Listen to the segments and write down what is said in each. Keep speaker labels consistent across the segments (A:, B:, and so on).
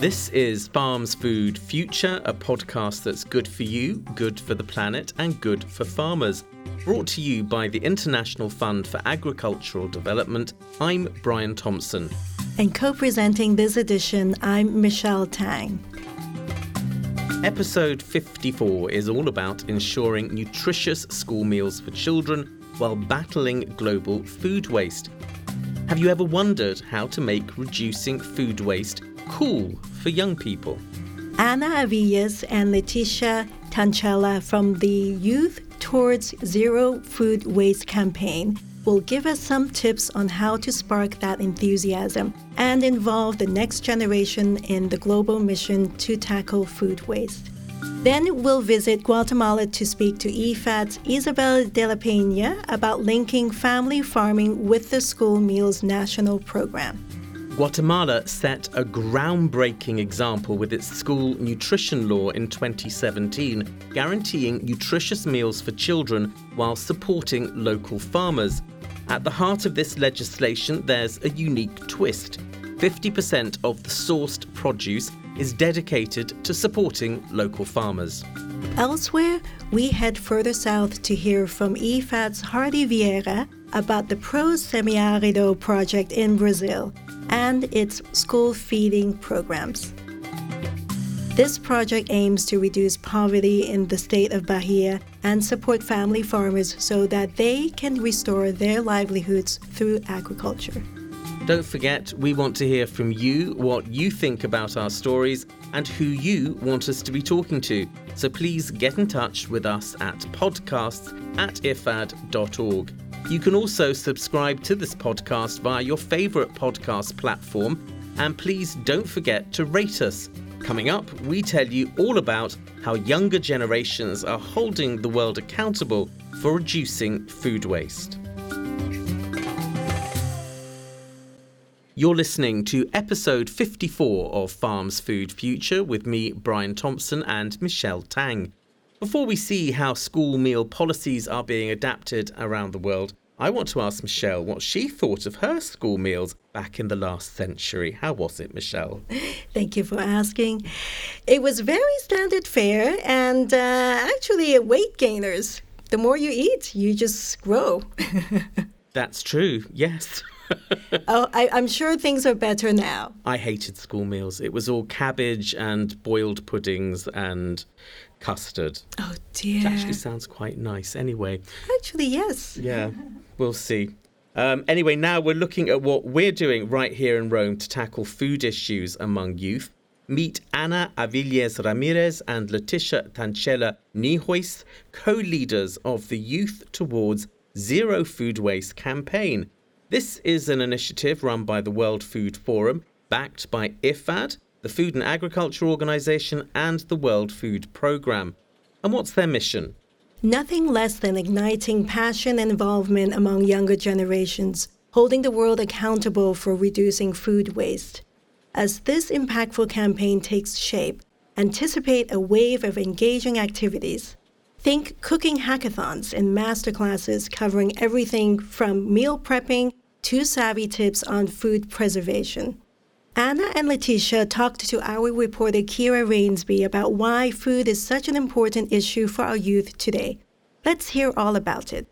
A: This is Farms Food Future, a podcast that's good for you, good for the planet, and good for farmers. Brought to you by the International Fund for Agricultural Development. I'm Brian Thompson.
B: And co presenting this edition, I'm Michelle Tang.
A: Episode 54 is all about ensuring nutritious school meals for children while battling global food waste. Have you ever wondered how to make reducing food waste cool for young people?
B: Ana Avilés and Leticia Tanchella from the Youth Towards Zero Food Waste campaign will give us some tips on how to spark that enthusiasm and involve the next generation in the global mission to tackle food waste. Then we'll visit Guatemala to speak to IFAD's Isabel de la Peña about linking family farming with the school meals national program.
A: Guatemala set a groundbreaking example with its school nutrition law in 2017, guaranteeing nutritious meals for children while supporting local farmers. At the heart of this legislation, there's a unique twist. 50% of the sourced produce is dedicated to supporting local farmers.
B: Elsewhere, we head further south to hear from IFAD's Hardi Vieira about the Pro Semiárido project in Brazil and its school feeding programs. This project aims to reduce poverty in the state of Bahia and support family farmers so that they can restore their livelihoods through agriculture.
A: Don't forget, we want to hear from you what you think about our stories and who you want us to be talking to. So please get in touch with us at podcasts at ifad.org. You can also subscribe to this podcast via your favourite podcast platform. And please don't forget to rate us. Coming up, we tell you all about how younger generations are holding the world accountable for reducing food waste. You're listening to episode 54 of Farms Food Future with me, Brian Thompson, and Michelle Tang. Before we see how school meal policies are being adapted around the world, I want to ask Michelle what she thought of her school meals back in the last century. How was it, Michelle?
B: Thank you for asking. It was very standard fare and uh, actually weight gainers. The more you eat, you just grow.
A: That's true, yes.
B: oh, I, am sure things are better now.
A: I hated school meals. It was all cabbage and boiled puddings and custard.
B: Oh dear.
A: Which actually sounds quite nice anyway.
B: Actually, yes.
A: Yeah, we'll see. Um, anyway, now we're looking at what we're doing right here in Rome to tackle food issues among youth. Meet Ana Avilés Ramirez and Leticia Tanchella Niehues, co leaders of the Youth Towards Zero Food Waste campaign. This is an initiative run by the World Food Forum, backed by IFAD, the Food and Agriculture Organization, and the World Food Programme. And what's their mission?
B: Nothing less than igniting passion and involvement among younger generations, holding the world accountable for reducing food waste. As this impactful campaign takes shape, anticipate a wave of engaging activities. Think cooking hackathons and masterclasses covering everything from meal prepping to savvy tips on food preservation. Ana and Leticia talked to our reporter Kira Rainsby about why food is such an important issue for our youth today. Let's hear all about it.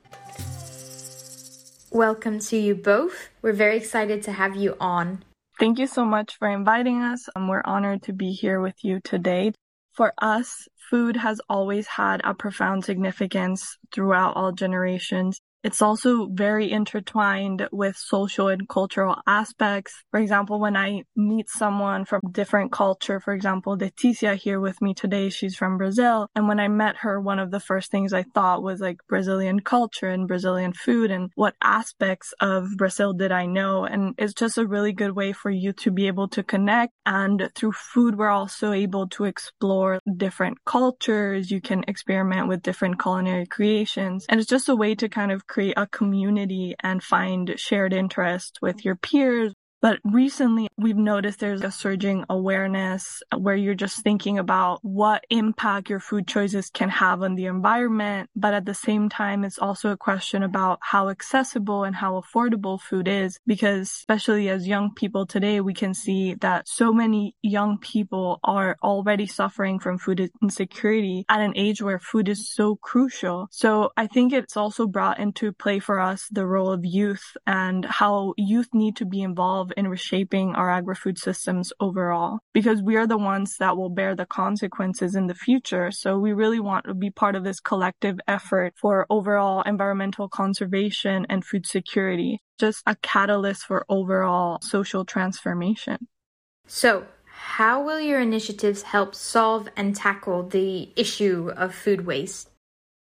C: Welcome to you both. We're very excited to have you on.
D: Thank you so much for inviting us. Um, we're honored to be here with you today. For us, food has always had a profound significance throughout all generations. It's also very intertwined with social and cultural aspects. For example, when I meet someone from different culture, for example, Leticia here with me today, she's from Brazil. And when I met her, one of the first things I thought was like Brazilian culture and Brazilian food and what aspects of Brazil did I know? And it's just a really good way for you to be able to connect. And through food, we're also able to explore different cultures. You can experiment with different culinary creations. And it's just a way to kind of create a community and find shared interest with your peers. But recently, we've noticed there's a surging awareness where you're just thinking about what impact your food choices can have on the environment. But at the same time, it's also a question about how accessible and how affordable food is. Because especially as young people today, we can see that so many young people are already suffering from food insecurity at an age where food is so crucial. So I think it's also brought into play for us the role of youth and how youth need to be involved involved in reshaping our agri-food systems overall because we are the ones that will bear the consequences in the future. So we really want to be part of this collective effort for overall environmental conservation and food security, just a catalyst for overall social transformation.
C: So, how will your initiatives help solve and tackle the issue of food waste?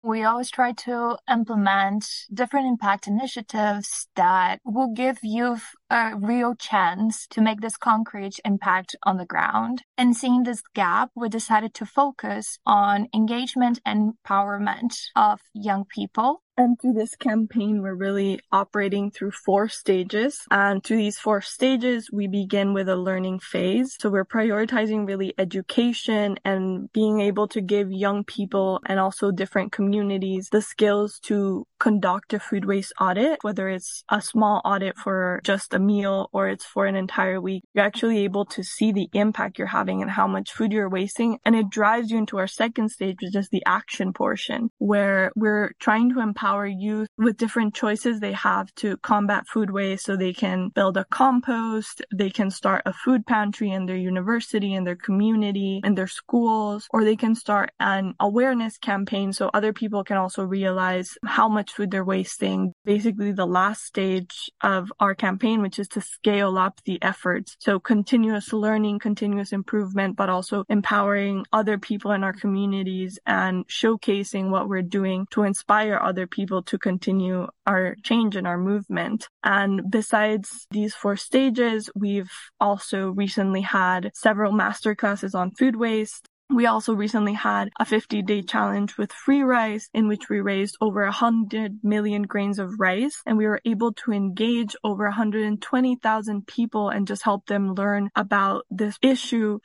E: We always try to implement different impact initiatives that will give youth a real chance to make this concrete impact on the ground. And seeing this gap, we decided to focus on engagement and empowerment of young people
D: and through this campaign, we're really operating through four stages. And through these four stages, we begin with a learning phase. So we're prioritizing really education and being able to give young people and also different communities the skills to conduct a food waste audit, whether it's a small audit for just a meal or it's for an entire week. You're actually able to see the impact you're having and how much food you're wasting. And it drives you into our second stage, which is the action portion, where we're trying to empower youth with different choices they have to combat food waste. So they can build a compost, they can start a food pantry in their university, in their community, in their schools, or they can start an awareness campaign so other people can also realize how much food they're wasting. Basically, the last stage of our campaign, which is to scale up the efforts. So continuous learning, continuous improvement, but also empowering other people in our communities and showcasing what we're doing to inspire other people to continue our change and our movement. And besides these four stages, we've also recently had several master classes on food waste. We also recently had a 50 day challenge with Freerice in which we raised over 100 million grains of rice and we were able to engage over 120,000 people and just help them learn about this issue.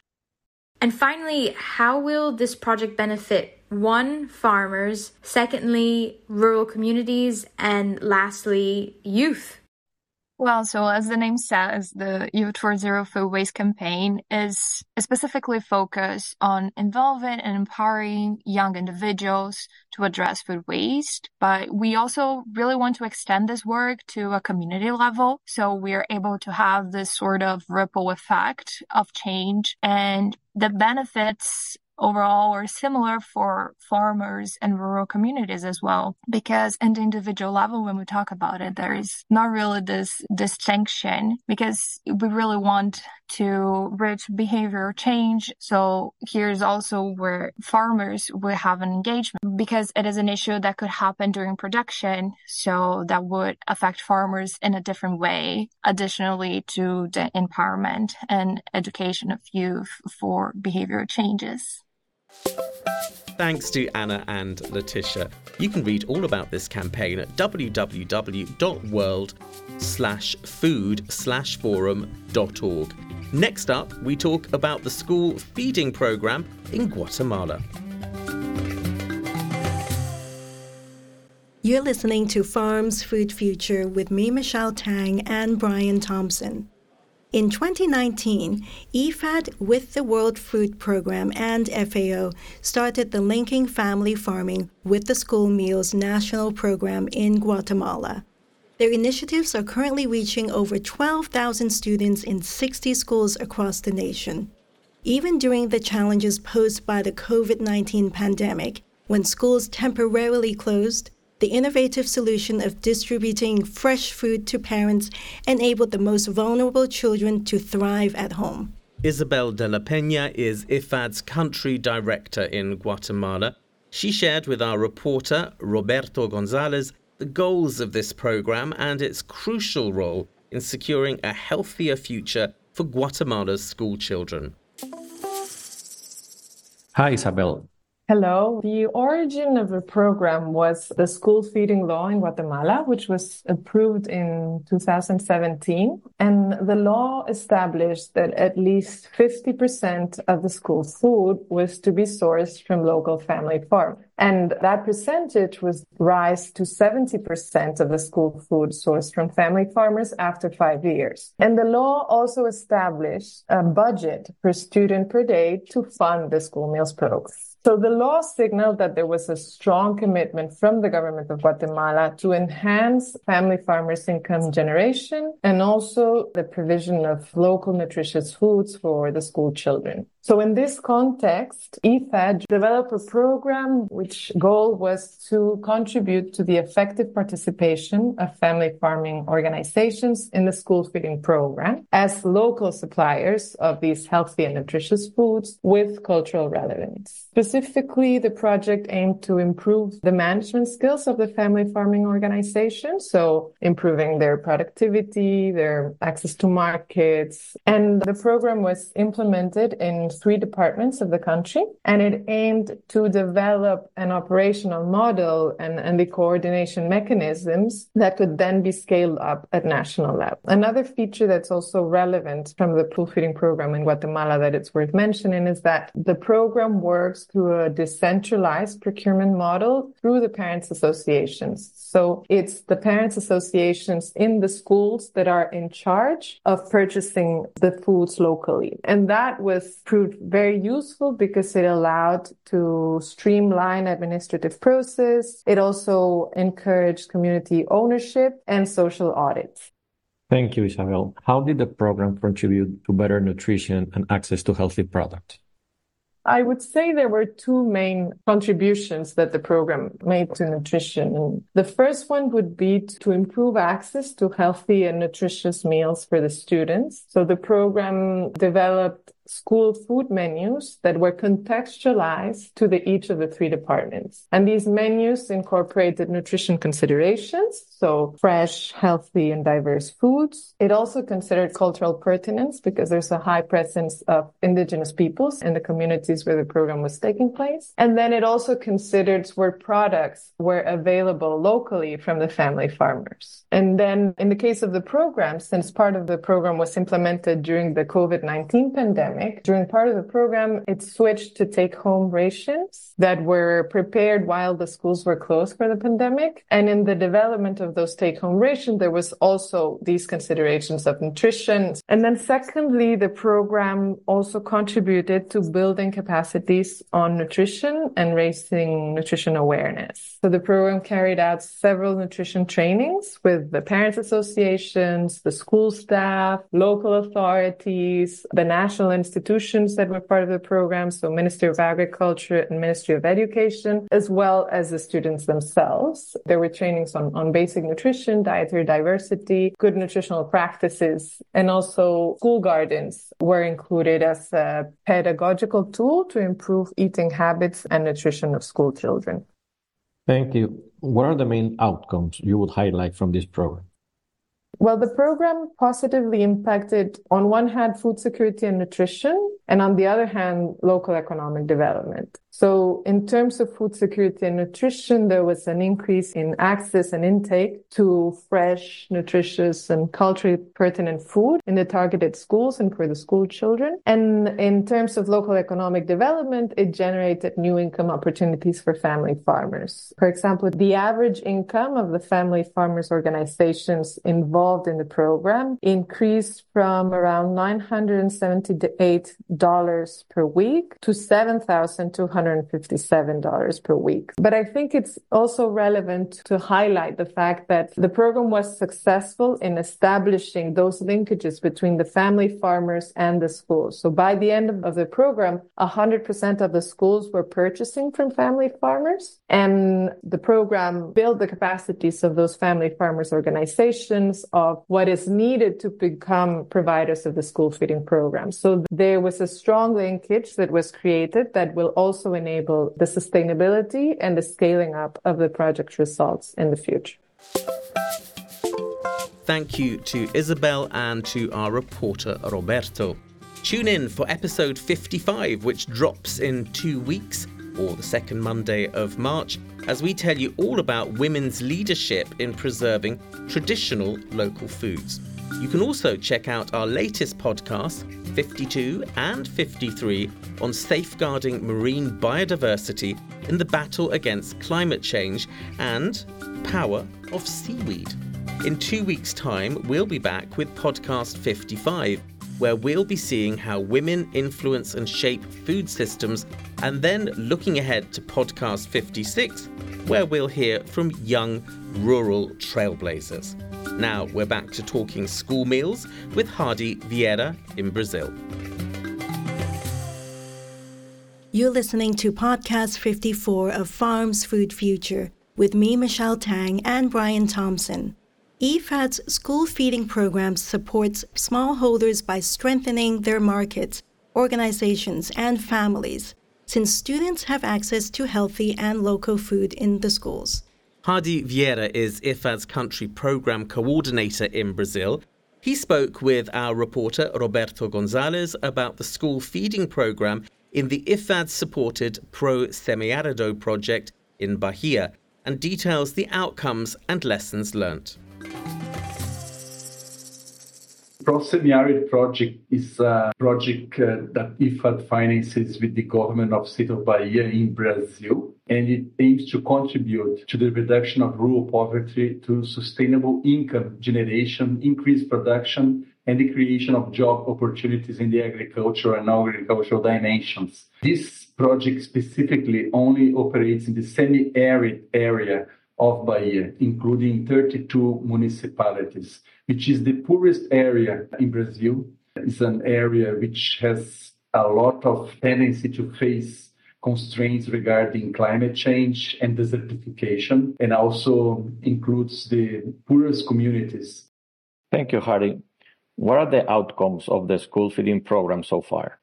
C: And finally, how will this project benefit one, farmers, secondly, rural communities, and lastly, youth.
E: Well, so as the name says, the Youth for Zero Food Waste campaign is specifically focused on involving and empowering young individuals to address food waste. But we also really want to extend this work to a community level. So we are able to have this sort of ripple effect of change and the benefits overall or similar for farmers and rural communities as well. Because in the individual level, when we talk about it, there is not really this distinction because we really want to reach behavior change. So here's also where farmers will have an engagement because it is an issue that could happen during production. So that would affect farmers in a different way. Additionally to the empowerment and education of youth for behavior changes.
A: Thanks to Ana and Leticia. You can read all about this campaign at www.world slash food slash forum.org. Next up, we talk about the school feeding program in Guatemala.
B: You're listening to Farms Food Future with me, Michelle Tang, and Brian Thompson. In 2019, IFAD with the World Food Program and FAO started the Linking Family Farming with the School Meals National Program in Guatemala. Their initiatives are currently reaching over 12,000 students in 60 schools across the nation. Even during the challenges posed by the COVID 19 pandemic, when schools temporarily closed, the innovative solution of distributing fresh food to parents enabled the most vulnerable children to thrive at home.
A: Isabel de la Peña is IFAD's country director in Guatemala. She shared with our reporter, Roberto Gonzalez, the goals of this program and its crucial role in securing a healthier future for Guatemala's school children.
F: Hi, Isabel. Hello. The origin of the program was the school feeding law in Guatemala, which was approved in 2017. And the law established that at least 50% of the school food was to be sourced from local family farms. And that percentage was rise to 70% of the school food sourced from family farmers after five years. And the law also established a budget per student per day to fund the school meals program. So the law signaled that there was a strong commitment from the government of Guatemala to enhance family farmers' income generation and also the provision of local nutritious foods for the school children. So in this context, IFAD developed a program which goal was to contribute to the effective participation of family farming organizations in the school feeding program as local suppliers of these healthy and nutritious foods with cultural relevance. The project aimed to improve the management skills of the family farming organization. So improving their productivity, their access to markets. And the program was implemented in three departments of the country, and it aimed to develop an operational model and, and the coordination mechanisms that could then be scaled up at national level. Another feature that's also relevant from the pool feeding program in Guatemala that it's worth mentioning is that the program works through a decentralized procurement model through the parents associations. So it's the parents associations in the schools that are in charge of purchasing the foods locally. And that was proved very useful because it allowed to streamline administrative process. It also encouraged community ownership and social audits.
G: Thank you, Isabel. How did the program contribute to better nutrition and access to healthy products?
F: I would say there were two main contributions that the program made to nutrition. The first one would be to improve access to healthy and nutritious meals for the students. So the program developed school food menus that were contextualized to the each of the three departments. And these menus incorporated nutrition considerations, so fresh, healthy, and diverse foods. It also considered cultural pertinence because there's a high presence of indigenous peoples in the communities where the program was taking place. And then it also considered where products were available locally from the family farmers. And then in the case of the program, since part of the program was implemented during the COVID-19 pandemic, pandemic, during part of the program, it switched to take home rations that were prepared while the schools were closed for the pandemic. And in the development of those take home rations, there was also these considerations of nutrition. And then secondly, the program also contributed to building capacities on nutrition and raising nutrition awareness. So the program carried out several nutrition trainings with the parents associations, the school staff, local authorities, the national institutions that were part of the program, so Ministry of Agriculture and Ministry of Education, as well as the students themselves. There were trainings on, on basic nutrition, dietary diversity, good nutritional practices, and also school gardens were included as a pedagogical tool to improve eating habits and nutrition of school children.
G: Thank you. What are the main outcomes you would highlight from this program?
F: Well, the program positively impacted, on one hand, food security and nutrition, and on the other hand, local economic development. So in terms of food security and nutrition, there was an increase in access and intake to fresh, nutritious, and culturally pertinent food in the targeted schools and for the school children. And in terms of local economic development, it generated new income opportunities for family farmers. For example, the average income of the family farmers organizations involved in the program increased from around $978 per week to 7,200 $157 per week. But I think it's also relevant to highlight the fact that the program was successful in establishing those linkages between the family farmers and the schools. So by the end of the program, 100% of the schools were purchasing from family farmers and the program built the capacities of those family farmers organizations of what is needed to become providers of the school feeding program. So there was a strong linkage that was created that will also enable the sustainability and the scaling up of the project results in the future.
A: Thank you to Isabel and to our reporter Roberto. Tune in for episode 55, which drops in two weeks. or the second Monday of March, as we tell you all about women's leadership in preserving traditional local foods. You can also check out our latest podcasts, 52 and 53, on safeguarding marine biodiversity in the battle against climate change and power of seaweed. In two weeks' time, we'll be back with podcast 55, where we'll be seeing how women influence and shape food systems, and then looking ahead to podcast 56, where we'll hear from young rural trailblazers. Now we're back to talking school meals with Hardi Vieira in Brazil.
B: You're listening to podcast 54 of Farm's Food Future with me, Michelle Tang, and Brian Thompson. IFAD's school feeding program supports smallholders by strengthening their markets, organizations, and families, since students have access to healthy and local food in the schools.
A: Hardi Vieira is IFAD's country program coordinator in Brazil. He spoke with our reporter Roberto Gonzalez about the school feeding program in the IFAD supported Pro Semiárido project in Bahia and details the outcomes and lessons learnt.
H: ProSemiarid project is a project uh, that IFAD finances with the government of state of Bahia in Brazil, and it aims to contribute to the reduction of rural poverty through sustainable income generation, increased production, and the creation of job opportunities in the agricultural and agricultural dimensions. This project specifically only operates in the semi-arid area of Bahia, including 32 municipalities, which is the poorest area in Brazil. It's an area which has a lot of tendency to face constraints regarding climate change and desertification, and also includes the poorest communities.
G: Thank you, Hardi. What are the outcomes of the school feeding program so far?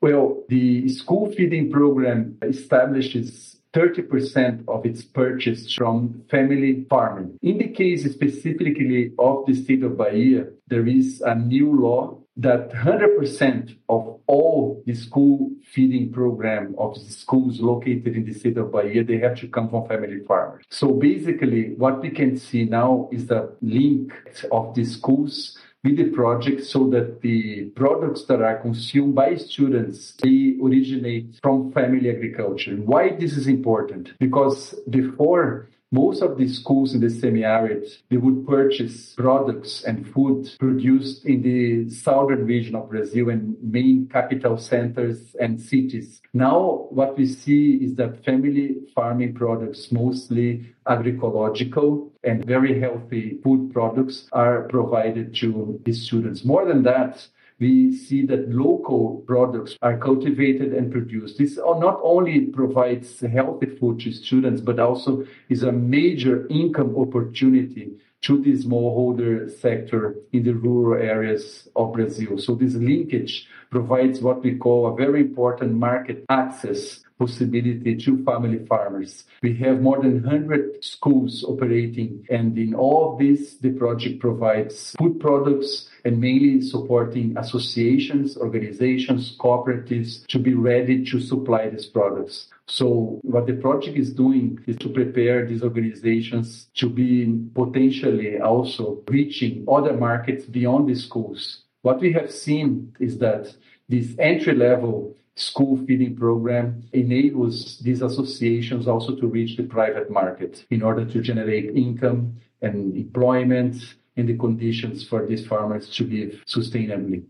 H: Well, the school feeding program establishes 30% of its purchase from family farming. In the case specifically of the state of Bahia, there is a new law that 100% of all the school feeding program of the schools located in the state of Bahia, they have to come from family farmers. So basically, what we can see now is the link of the schools with the project so that the products that are consumed by students they originate from family agriculture. Why this is important? Because before most of the schools in the semi-arid they would purchase products and food produced in the southern region of brazil and main capital centers and cities. Now what we see is that family farming products mostly agroecological and very healthy food products are provided to the students. More than that we see that local products are cultivated and produced. This not only provides healthy food to students, but also is a major income opportunity to the smallholder sector in the rural areas of Brazil. So this linkage provides what we call a very important market access possibility to family farmers. We have more than 100 schools operating, and in all of this, the project provides food products and mainly supporting associations, organizations, cooperatives to be ready to supply these products. So what the project is doing is to prepare these organizations to be potentially also reaching other markets beyond the schools. What we have seen is that this entry level school feeding program enables these associations also to reach the private market in order to generate income and employment and the conditions for these farmers to live sustainably.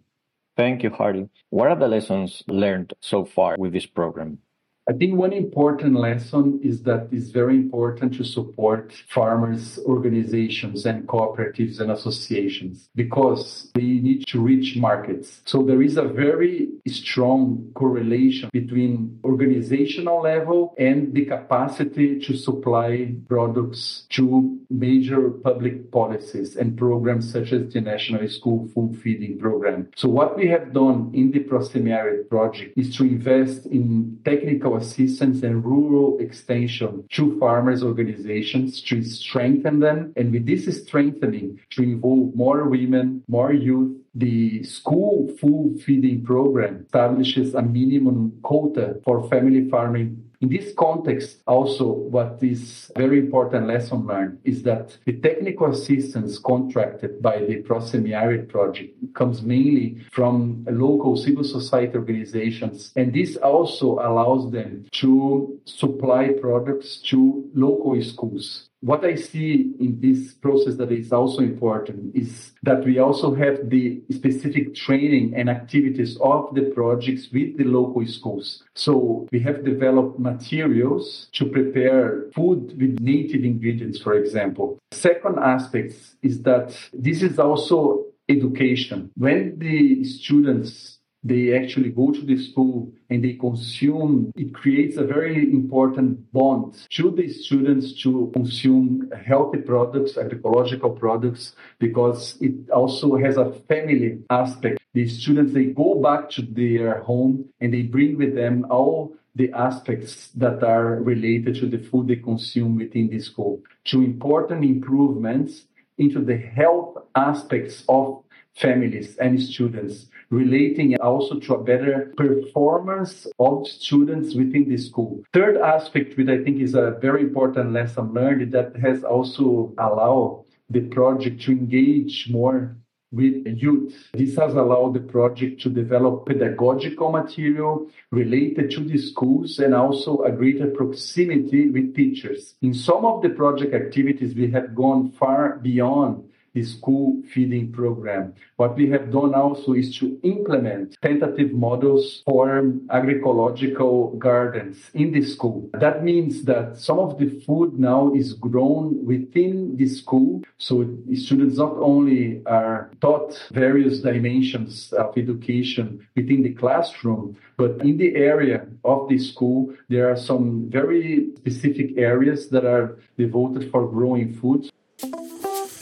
G: Thank you, Hardi. What are the lessons learned so far with this program?
H: I think one important lesson is that it's very important to support farmers' organizations and cooperatives and associations because they need to reach markets. So there is a very strong correlation between organizational level and the capacity to supply products to major public policies and programs such as the National School Food Feeding Program. So what we have done in the ProSemiarid project is to invest in technical assistance and rural extension to farmers organizations to strengthen them. And with this strengthening, to involve more women, more youth, the school food feeding program establishes a minimum quota for family farming In this context, also, what is very important lesson learned is that the technical assistance contracted by the ProSemiArid project comes mainly from local civil society organizations. And this also allows them to supply products to local schools what I see in this process that is also important is that we also have the specific training and activities of the projects with the local schools. So we have developed materials to prepare food with native ingredients, for example. Second aspect is that this is also education. When the students they actually go to the school and they consume, it creates a very important bond to the students to consume healthy products, ecological products, because it also has a family aspect. The students, they go back to their home and they bring with them all the aspects that are related to the food they consume within the school. To important improvements into the health aspects of families and students relating also to a better performance of students within the school. Third aspect, which I think is a very important lesson learned, that has also allowed the project to engage more with youth. This has allowed the project to develop pedagogical material related to the schools and also a greater proximity with teachers. In some of the project activities, we have gone far beyond school feeding program. What we have done also is to implement tentative models for agroecological gardens in the school. That means that some of the food now is grown within the school. So students not only are taught various dimensions of education within the classroom, but in the area of the school, there are some very specific areas that are devoted for growing food.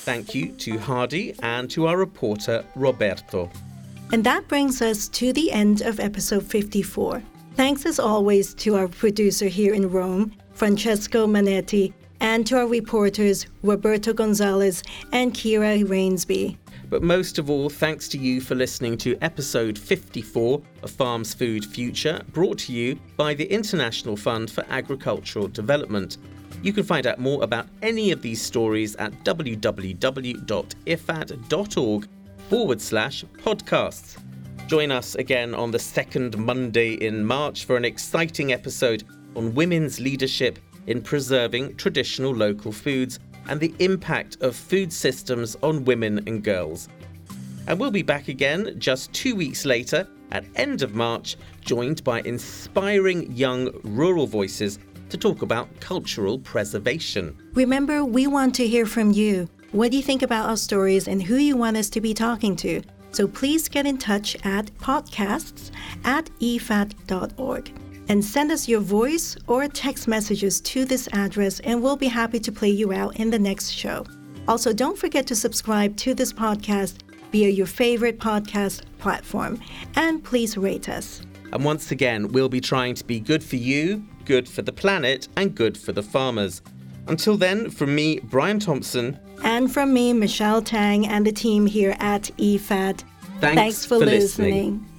A: Thank you to Hardi and to our reporter, Roberto.
B: And that brings us to the end of episode 54. Thanks as always to our producer here in Rome, Francesco Manetti, and to our reporters, Roberto Gonzalez and Kira Rainsby.
A: But most of all, thanks to you for listening to episode 54 of Farms Food Future, brought to you by the International Fund for Agricultural Development. You can find out more about any of these stories at www.ifad.org forward slash podcasts. Join us again on the second Monday in March for an exciting episode on women's leadership in preserving traditional local foods and the impact of food systems on women and girls. And we'll be back again just two weeks later at end of March, joined by inspiring young rural voices to talk about cultural preservation.
B: Remember, we want to hear from you. What do you think about our stories and who you want us to be talking to? So please get in touch at podcasts at ifad.org and send us your voice or text messages to this address, and we'll be happy to play you out in the next show. Also, don't forget to subscribe to this podcast via your favorite podcast platform, and please rate us.
A: And once again, we'll be trying to be good for you, good for the planet, and good for the farmers. Until then, from me, Brian Thompson.
B: And from me, Michelle Tang, and the team here at IFAD.
A: Thanks,
B: Thanks for,
A: for
B: listening.
A: listening.